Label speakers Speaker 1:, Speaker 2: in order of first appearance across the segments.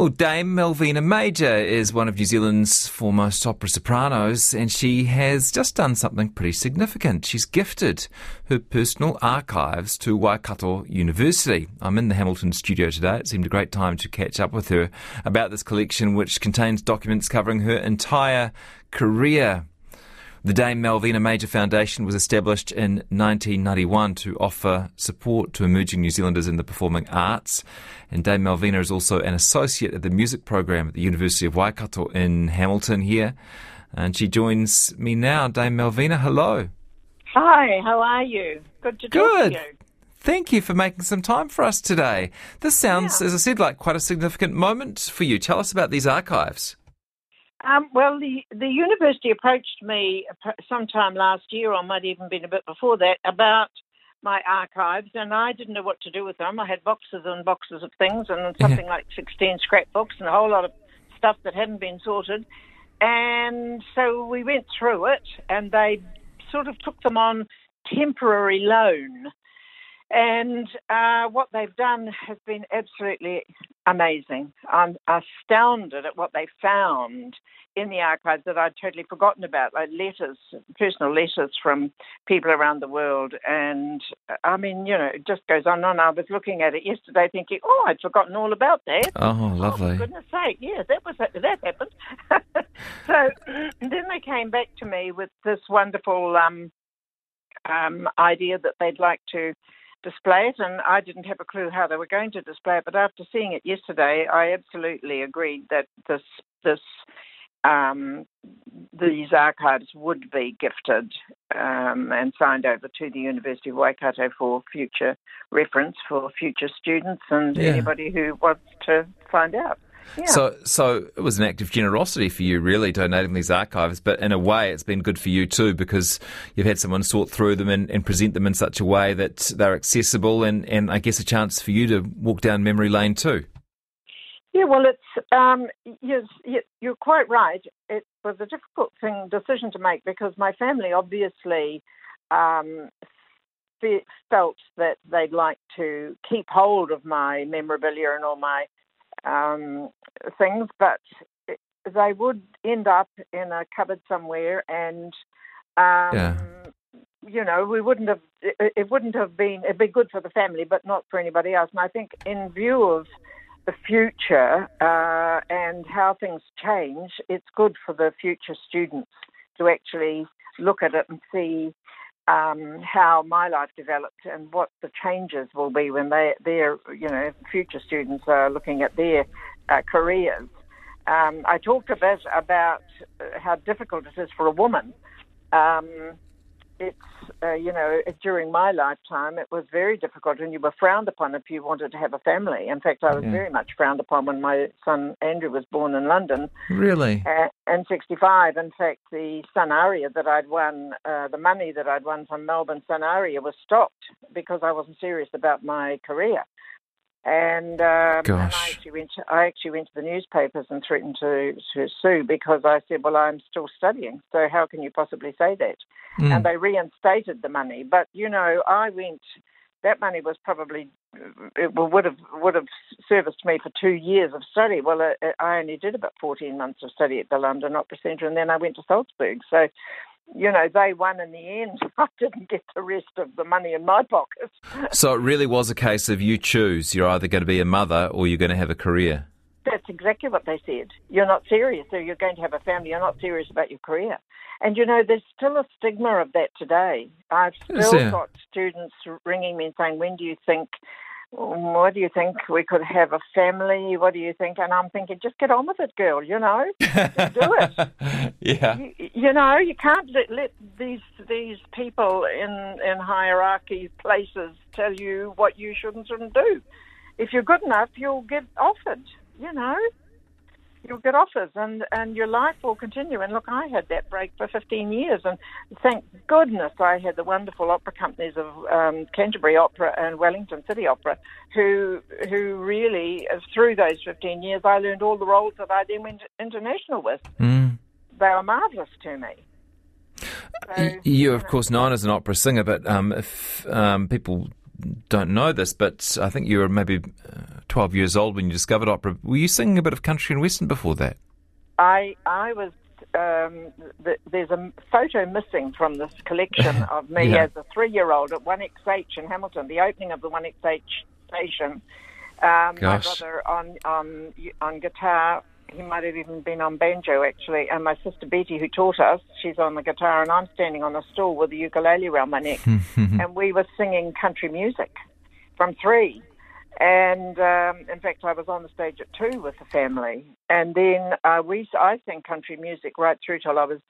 Speaker 1: Well, Dame Malvina Major is one of New Zealand's foremost opera sopranos, and she has just done something pretty significant. She's gifted her personal archives to Waikato University. I'm in the Hamilton studio today. It seemed a great time to catch up with her about this collection, which contains documents covering her entire career. The Dame Malvina Major Foundation was established in 1991 to offer support to emerging New Zealanders in the performing arts. And Dame Malvina is also an associate at the music program at the University of Waikato in Hamilton here. And she joins me now. Dame Malvina, hello.
Speaker 2: Hi, how are you? Good to talk
Speaker 1: Good.
Speaker 2: to you.
Speaker 1: Thank you for making some time for us today. This sounds,
Speaker 2: Yeah.
Speaker 1: as I said, like quite a significant moment for you. Tell us about these archives.
Speaker 2: Um, well, the, the university approached me sometime last year, or might even been a bit before that, about my archives, and I didn't know what to do with them. I had boxes and boxes of things, and something like 16 scrapbooks, and a whole lot of stuff that hadn't been sorted. And so we went through it, and they sort of took them on temporary loan. And uh, what they've done has been absolutely amazing. I'm astounded at what they found in the archives that I'd totally forgotten about, like letters, personal letters from people around the world. And I mean, you know, it just goes on and on. I was looking at it yesterday thinking, oh, I'd forgotten all about that.
Speaker 1: Oh,
Speaker 2: Oh,
Speaker 1: lovely.
Speaker 2: for goodness sake, yeah, that was that happened. so then they came back to me with this wonderful um, um, idea that they'd like to display it, and I didn't have a clue how they were going to display it. But after seeing it yesterday, I absolutely agreed that this this um, these archives would be gifted um, and signed over to the University of Waikato for future reference for future students and
Speaker 1: Yeah.
Speaker 2: anybody who wants to find out. Yeah.
Speaker 1: So, so it was an act of generosity for you, really, donating these archives. But in a way, it's been good for you too, because you've had someone sort through them and, and present them in such a way that they're accessible, and, and I guess a chance for you to walk down memory lane too.
Speaker 2: Yeah, well, it's um, yes, y- you're quite right. It was a difficult thing decision to make because my family obviously um, felt that they'd like to keep hold of my memorabilia and all my um, things, but they would end up in a cupboard somewhere, and um,
Speaker 1: Yeah.
Speaker 2: you know, we wouldn't have. It, it wouldn't have been. It'd be good for the family, but not for anybody else. And I think, in view of the future uh, and how things change, it's good for the future students to actually look at it and see um, how my life developed and what the changes will be when they, their, you know, future students are looking at their uh, careers. Um, I talked a bit about how difficult it is for a woman. Um, it's, uh, you know, during my lifetime, it was very difficult and you were frowned upon if you wanted to have a family. In fact, I was
Speaker 1: Yeah.
Speaker 2: very much frowned upon when my son Andrew was born in London
Speaker 1: Really?
Speaker 2: and 65. In fact, the Sun Aria that I'd won, uh, the money that I'd won from Melbourne Sun Aria was stopped because I wasn't serious about my career. And, um, and I
Speaker 1: Gosh.
Speaker 2: actually went. To, I actually went to the newspapers and threatened to, to sue because I said, "Well, I'm still studying, so how can you possibly say that?"
Speaker 1: Mm.
Speaker 2: And they reinstated the money. But you know, I went. That money was probably it would have would have serviced me for two years of study. Well, I only did about fourteen months of study at the London Opera Centre, and then I went to Salzburg. So, you know, they won in the end. I didn't get the rest of the money in my pocket.
Speaker 1: So it really was a case of you choose. You're either going to be a mother or you're going to have a career.
Speaker 2: That's exactly what they said. You're not serious, so you're going to have a family. You're not serious about your career. And you know, there's still a stigma of that today. I've still got students ringing me and saying, "When do you think? What do you think we could have a family? What do you think?" And I'm thinking, just get on with it, girl. You know, do it.
Speaker 1: yeah.
Speaker 2: you, you know, you can't let, let these these people in in hierarchy places tell you what you should and shouldn't do. If you're good enough, you'll get offered. You know, you'll get offers, and and your life will continue. And look, I had that break for 15 years, and thank goodness I had the wonderful opera companies of um, Canterbury Opera and Wellington City Opera, who who really through those 15 years I learned all the roles that I then went international with
Speaker 1: Mm.
Speaker 2: they were marvellous to me. So,
Speaker 1: Y- You're, of course, known as an opera singer, but um, if um, people don't know this, but I think you were maybe uh, 12 years old when you discovered opera. Were you singing a bit of country and western before that?
Speaker 2: I I was. Um, th- there's a photo missing from this collection of me
Speaker 1: Yeah.
Speaker 2: as a three-year-old at 1XH in Hamilton, the opening of the 1XH station. Um, my brother on on on guitar. He might have even been on banjo actually, and my sister Betty, who taught us, she's on the guitar, and I'm standing on a stool with a ukulele around my neck, and we were singing country music from three. And um, in fact, I was on the stage at two with the family, and then uh, we I sang country music right through till I was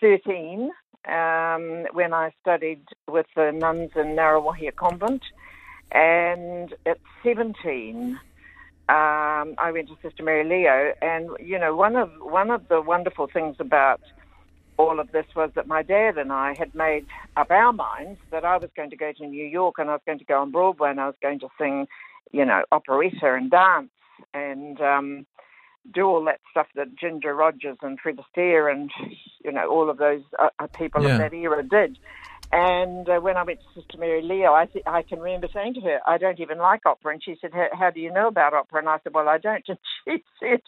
Speaker 2: thirteen, um, when I studied with the nuns in Ngaruawahia Convent, and at seventeen. Um, I went to Sister Mary Leo, and you know one of one of the wonderful things about all of this was that my dad and I had made up our minds that I was going to go to New York and I was going to go on Broadway and I was going to sing, you know, operetta and dance and um, do all that stuff that Ginger Rogers and Fred Astaire and, you know, all of those uh, uh, people
Speaker 1: Yeah.
Speaker 2: of that era did. And uh, when I went to Sister Mary Leo, I, th- I can remember saying to her, I don't even like opera. And she said, "How- do you know about opera? And I said, Well, I don't. And she said,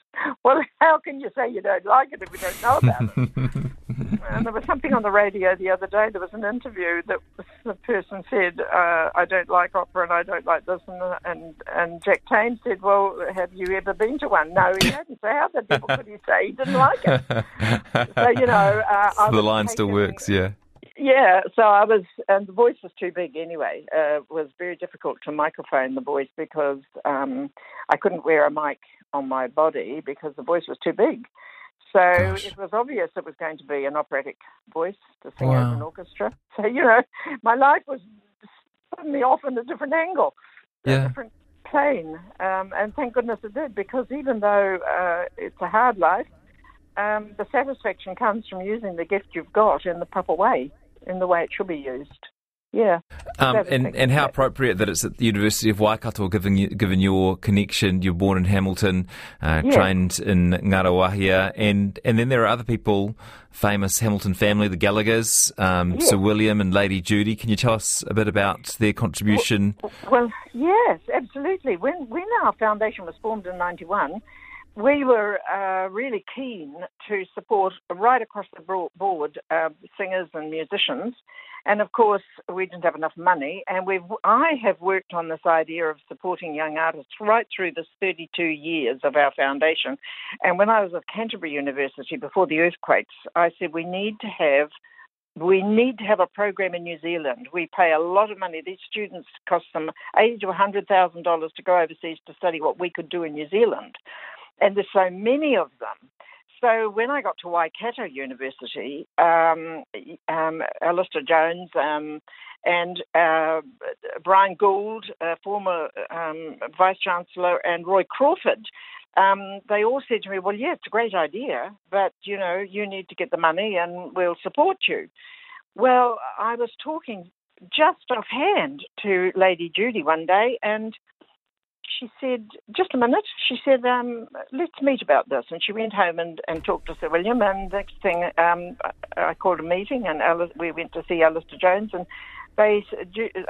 Speaker 2: Well, how can you say you don't like it if you don't know about it? And there was something on the radio the other day. There was an interview that the person said, uh, "I don't like opera and I don't like this," and and and Jack Tame said, "Well, have you ever been to one?" No, he hadn't. So how the devil could he say he didn't like it? So you know, uh,
Speaker 1: the line still works, yeah.
Speaker 2: Yeah, so I was, and the voice was too big anyway. Uh, it was very difficult to microphone the voice because um, I couldn't wear a mic on my body because the voice was too big. So
Speaker 1: Gosh.
Speaker 2: it was obvious it was going to be an operatic voice to sing
Speaker 1: Wow.
Speaker 2: as an orchestra. So you know, my life was suddenly off in a different angle,
Speaker 1: Yeah.
Speaker 2: a different plane, um, and thank goodness it did because even though uh, it's a hard life, um, the satisfaction comes from using the gift you've got in the proper way, in the way it should be used. Yeah.
Speaker 1: Um, and, and how appropriate that it's at the University of Waikato, given you, given your connection. You're born in Hamilton, uh,
Speaker 2: Yeah.
Speaker 1: trained in Ngaruawahia, and and then there are other people, famous Hamilton family, the Gallaghers, um,
Speaker 2: Yeah.
Speaker 1: Sir William and Lady Judy. Can you tell us a bit about their contribution?
Speaker 2: Well, yes, absolutely. When when our foundation was formed in '91, we were uh, really keen to support right across the board uh, singers and musicians. And of course, we didn't have enough money, and we've I have worked on this idea of supporting young artists right through this 32 years of our foundation. And when I was at Canterbury University before the earthquakes, I said we need to have we need to have a program in New Zealand. We pay a lot of money. These students cost them eighty to hundred thousand dollars to go overseas to study what we could do in New Zealand, and there's so many of them. So when I got to Waikato University, um, um, Alistair Jones um, and uh, Bryan Gould, uh, former um, Vice Chancellor, and Roy Crawford, um, they all said to me, "Well, yeah, it's a great idea, but you know, you need to get the money, and we'll support you." Well, I was talking just offhand to Lady Judy one day, and she said, "Just a minute." She said, um, "Let's meet about this." And she went home and, and talked to Sir William. And next thing, um, I called a meeting, and Alice, we went to see Alistair Jones. And they,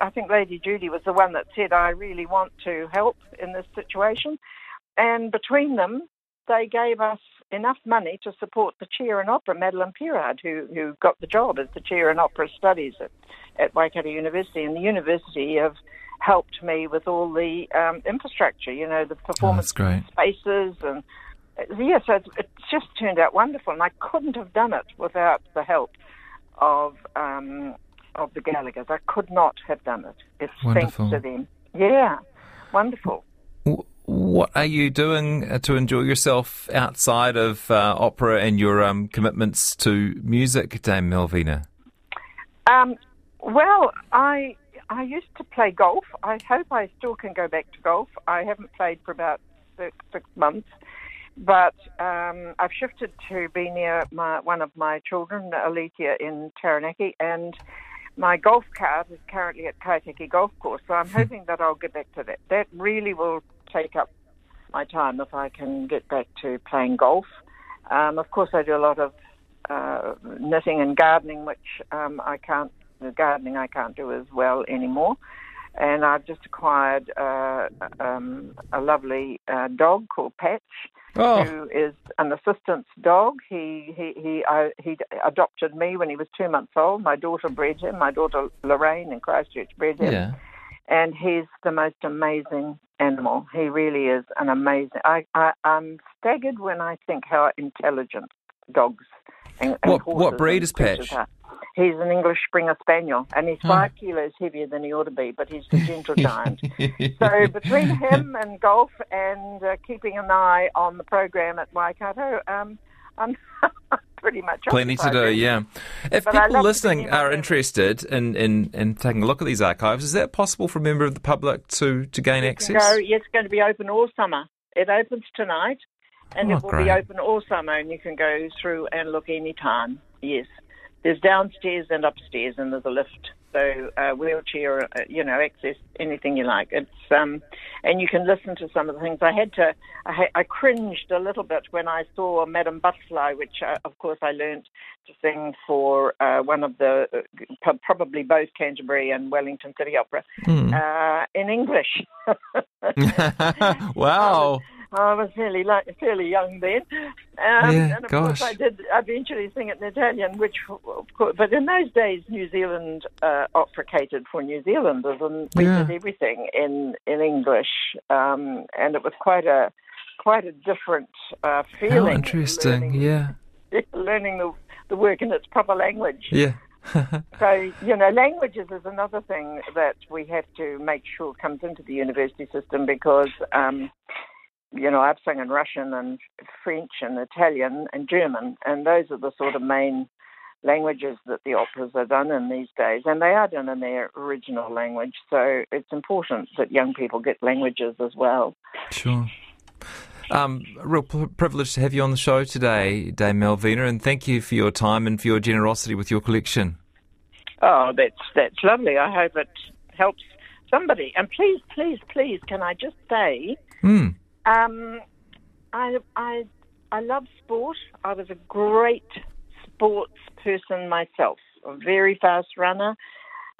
Speaker 2: I think Lady Judy was the one that said, "I really want to help in this situation." And between them, they gave us enough money to support the chair in opera, Madeleine Pierard, who, who got the job as the chair in opera studies at, at Waikato University. And the university have helped me with all the um, infrastructure, you know, the
Speaker 1: Oh,
Speaker 2: performance
Speaker 1: great.
Speaker 2: spaces and yeah, so it's, it's just turned out wonderful, and I couldn't have done it without the help of um, of the Gallaghers. I could not have done it. It's
Speaker 1: Wonderful.
Speaker 2: thanks to them. Yeah, wonderful.
Speaker 1: What are you doing uh, to enjoy yourself outside of uh, opera and your um, commitments to music, Dame Malvina?
Speaker 2: Um, well, I I used to play golf. I hope I still can go back to golf. I haven't played for about six, six months, but um, I've shifted to be near my, one of my children, Alethea, in Taranaki, and my golf cart is currently at Kaiteki Golf Course. So I'm hoping that I'll get back to that. That really will take up my time if I can get back to playing golf. Um, of course, I do a lot of uh, knitting and gardening, which um, I can't. Gardening I can't do as well anymore. and I've just acquired uh, um, a lovely uh, dog called Patch,
Speaker 1: Oh,
Speaker 2: who is an assistance dog. He he he uh, he adopted me when he was two months old. My daughter bred him. My daughter Lorraine in Christchurch bred him,
Speaker 1: yeah.
Speaker 2: and he's the most amazing animal. He really is an amazing. I, I I'm staggered when I think how intelligent dogs and, and
Speaker 1: What- what breed is Patch?
Speaker 2: He's an English Springer Spaniel, and he's
Speaker 1: Oh.
Speaker 2: five kilos heavier than he ought to be, but he's a gentle giant. So between him and golf and uh, keeping an eye on the program at Waikato, um, I'm pretty much
Speaker 1: Plenty to do, yeah. If
Speaker 2: But
Speaker 1: people listening are interested in, in, in taking a look at these archives, is that possible for a member of the public to, to gain access?
Speaker 2: Yeah, it's going to be open all summer. It opens tonight, and
Speaker 1: Oh,
Speaker 2: it will
Speaker 1: great.
Speaker 2: be open all summer, and you can go through and look any time. Yes, there's downstairs and upstairs, and there's a lift. So uh, wheelchair, uh, you know, access anything you like. It's um, and you can listen to some of the things. I had to, I, I cringed a little bit when I saw Madame Butterfly, which uh, of course I learnt to sing for uh, one of the probably both Canterbury and Wellington City Opera
Speaker 1: Hmm.
Speaker 2: uh, in English.
Speaker 1: wow.
Speaker 2: I was fairly like, fairly young then, um,
Speaker 1: Yeah,
Speaker 2: and of
Speaker 1: gosh.
Speaker 2: course I did eventually sing it in Italian, which of course, but in those days New Zealand uh, opera catered for New Zealanders, and we
Speaker 1: Yeah.
Speaker 2: did everything in in English, um, and it was quite a quite a different uh, feeling.
Speaker 1: How interesting,
Speaker 2: learning,
Speaker 1: yeah.
Speaker 2: learning the the work in its proper language.
Speaker 1: Yeah.
Speaker 2: So, you know, languages is another thing that we have to make sure comes into the university system because, um, you know, I've sung in Russian and French and Italian and German, and those are the sort of main languages that the operas are done in these days, and they are done in their original language. So it's important that young people get languages as well.
Speaker 1: Sure. Um, real p- privilege to have you on the show today, Dame Malvina, and thank you for your time and for your generosity with your collection.
Speaker 2: Oh, that's that's lovely. I hope it helps somebody. And please, please, please, can I just say?
Speaker 1: Hmm.
Speaker 2: Um, I, I, I love sport. I was a great sports person myself, a very fast runner,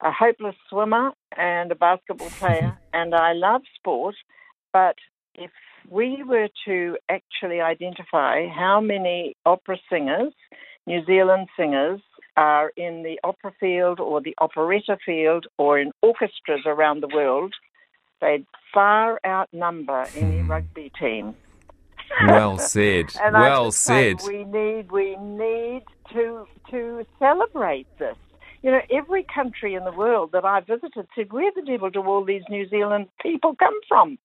Speaker 2: a hopeless swimmer, and a basketball player. and I love sport. But if we were to actually identify how many opera singers, New Zealand singers, are in the opera field or the operetta field or in orchestras around the world, they'd far outnumber any
Speaker 1: Hmm.
Speaker 2: rugby team.
Speaker 1: Well said. Well said.
Speaker 2: we need we need to to celebrate this. You know, every country in the world that I visited said, "Where the devil do all these New Zealand people come from?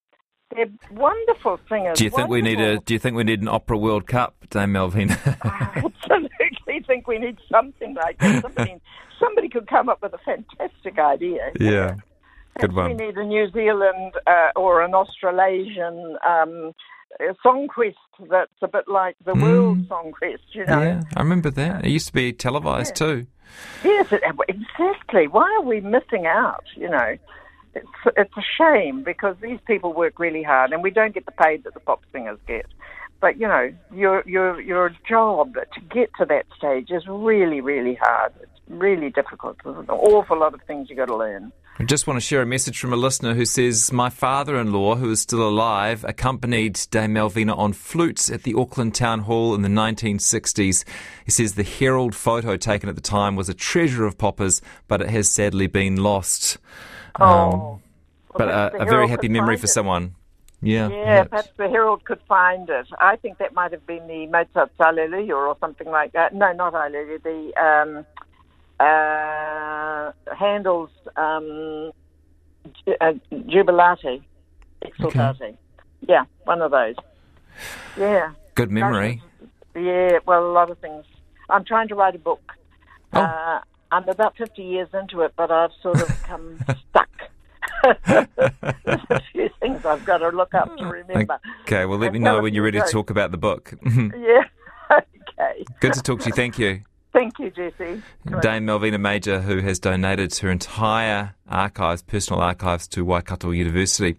Speaker 2: They're wonderful singers."
Speaker 1: Do you think we need a? Do you think we need an opera World Cup, Dame Malvina?
Speaker 2: I absolutely think we need something like that. Somebody, somebody could come up with a fantastic idea.
Speaker 1: yeah. Good one.
Speaker 2: We need a New Zealand uh, or an Australasian um, uh, song quest that's a bit like the world song quest, you know.
Speaker 1: Yeah, I remember that. It used to be televised too.
Speaker 2: Yes, exactly. Why are we missing out? You know, it's it's a shame because these people work really hard, and we don't get the pay that the pop singers get. But you know, your your your job to get to that stage is really really hard. It's really difficult. There's an awful lot of things you got to learn.
Speaker 1: I just want to share a message from a listener who says, My father in law, who is still alive, accompanied Dame Malvina on flutes at the Auckland Town Hall in the 1960s. He says the Herald photo taken at the time was a treasure of poppers, but it has sadly been lost.
Speaker 2: Oh,
Speaker 1: Um,
Speaker 2: Well,
Speaker 1: but a, a very happy memory for someone. Yeah.
Speaker 2: Yeah,
Speaker 1: perhaps.
Speaker 2: perhaps the Herald could find it. I think that might have been the Mozart's Alleluia or something like that. No, not Alleluia. The um, uh, Handel's um, Ju- uh, Jubilate, Exultate. Yeah, one of those. Yeah,
Speaker 1: Good memory.
Speaker 2: yeah. Well, a lot of things. I'm trying to write a book.
Speaker 1: Oh.
Speaker 2: Uh, I'm about 50 years into it, but I've sort of come stuck. There's a few things I've got to look up to remember.
Speaker 1: Okay, well, let
Speaker 2: And
Speaker 1: me know when you're ready to talk about the book.
Speaker 2: Yeah. Okay.
Speaker 1: Good to talk to you. Thank you.
Speaker 2: Thank you, Jesse.
Speaker 1: Dame Malvina Major, who has donated her entire archives, personal archives, to Waikato University.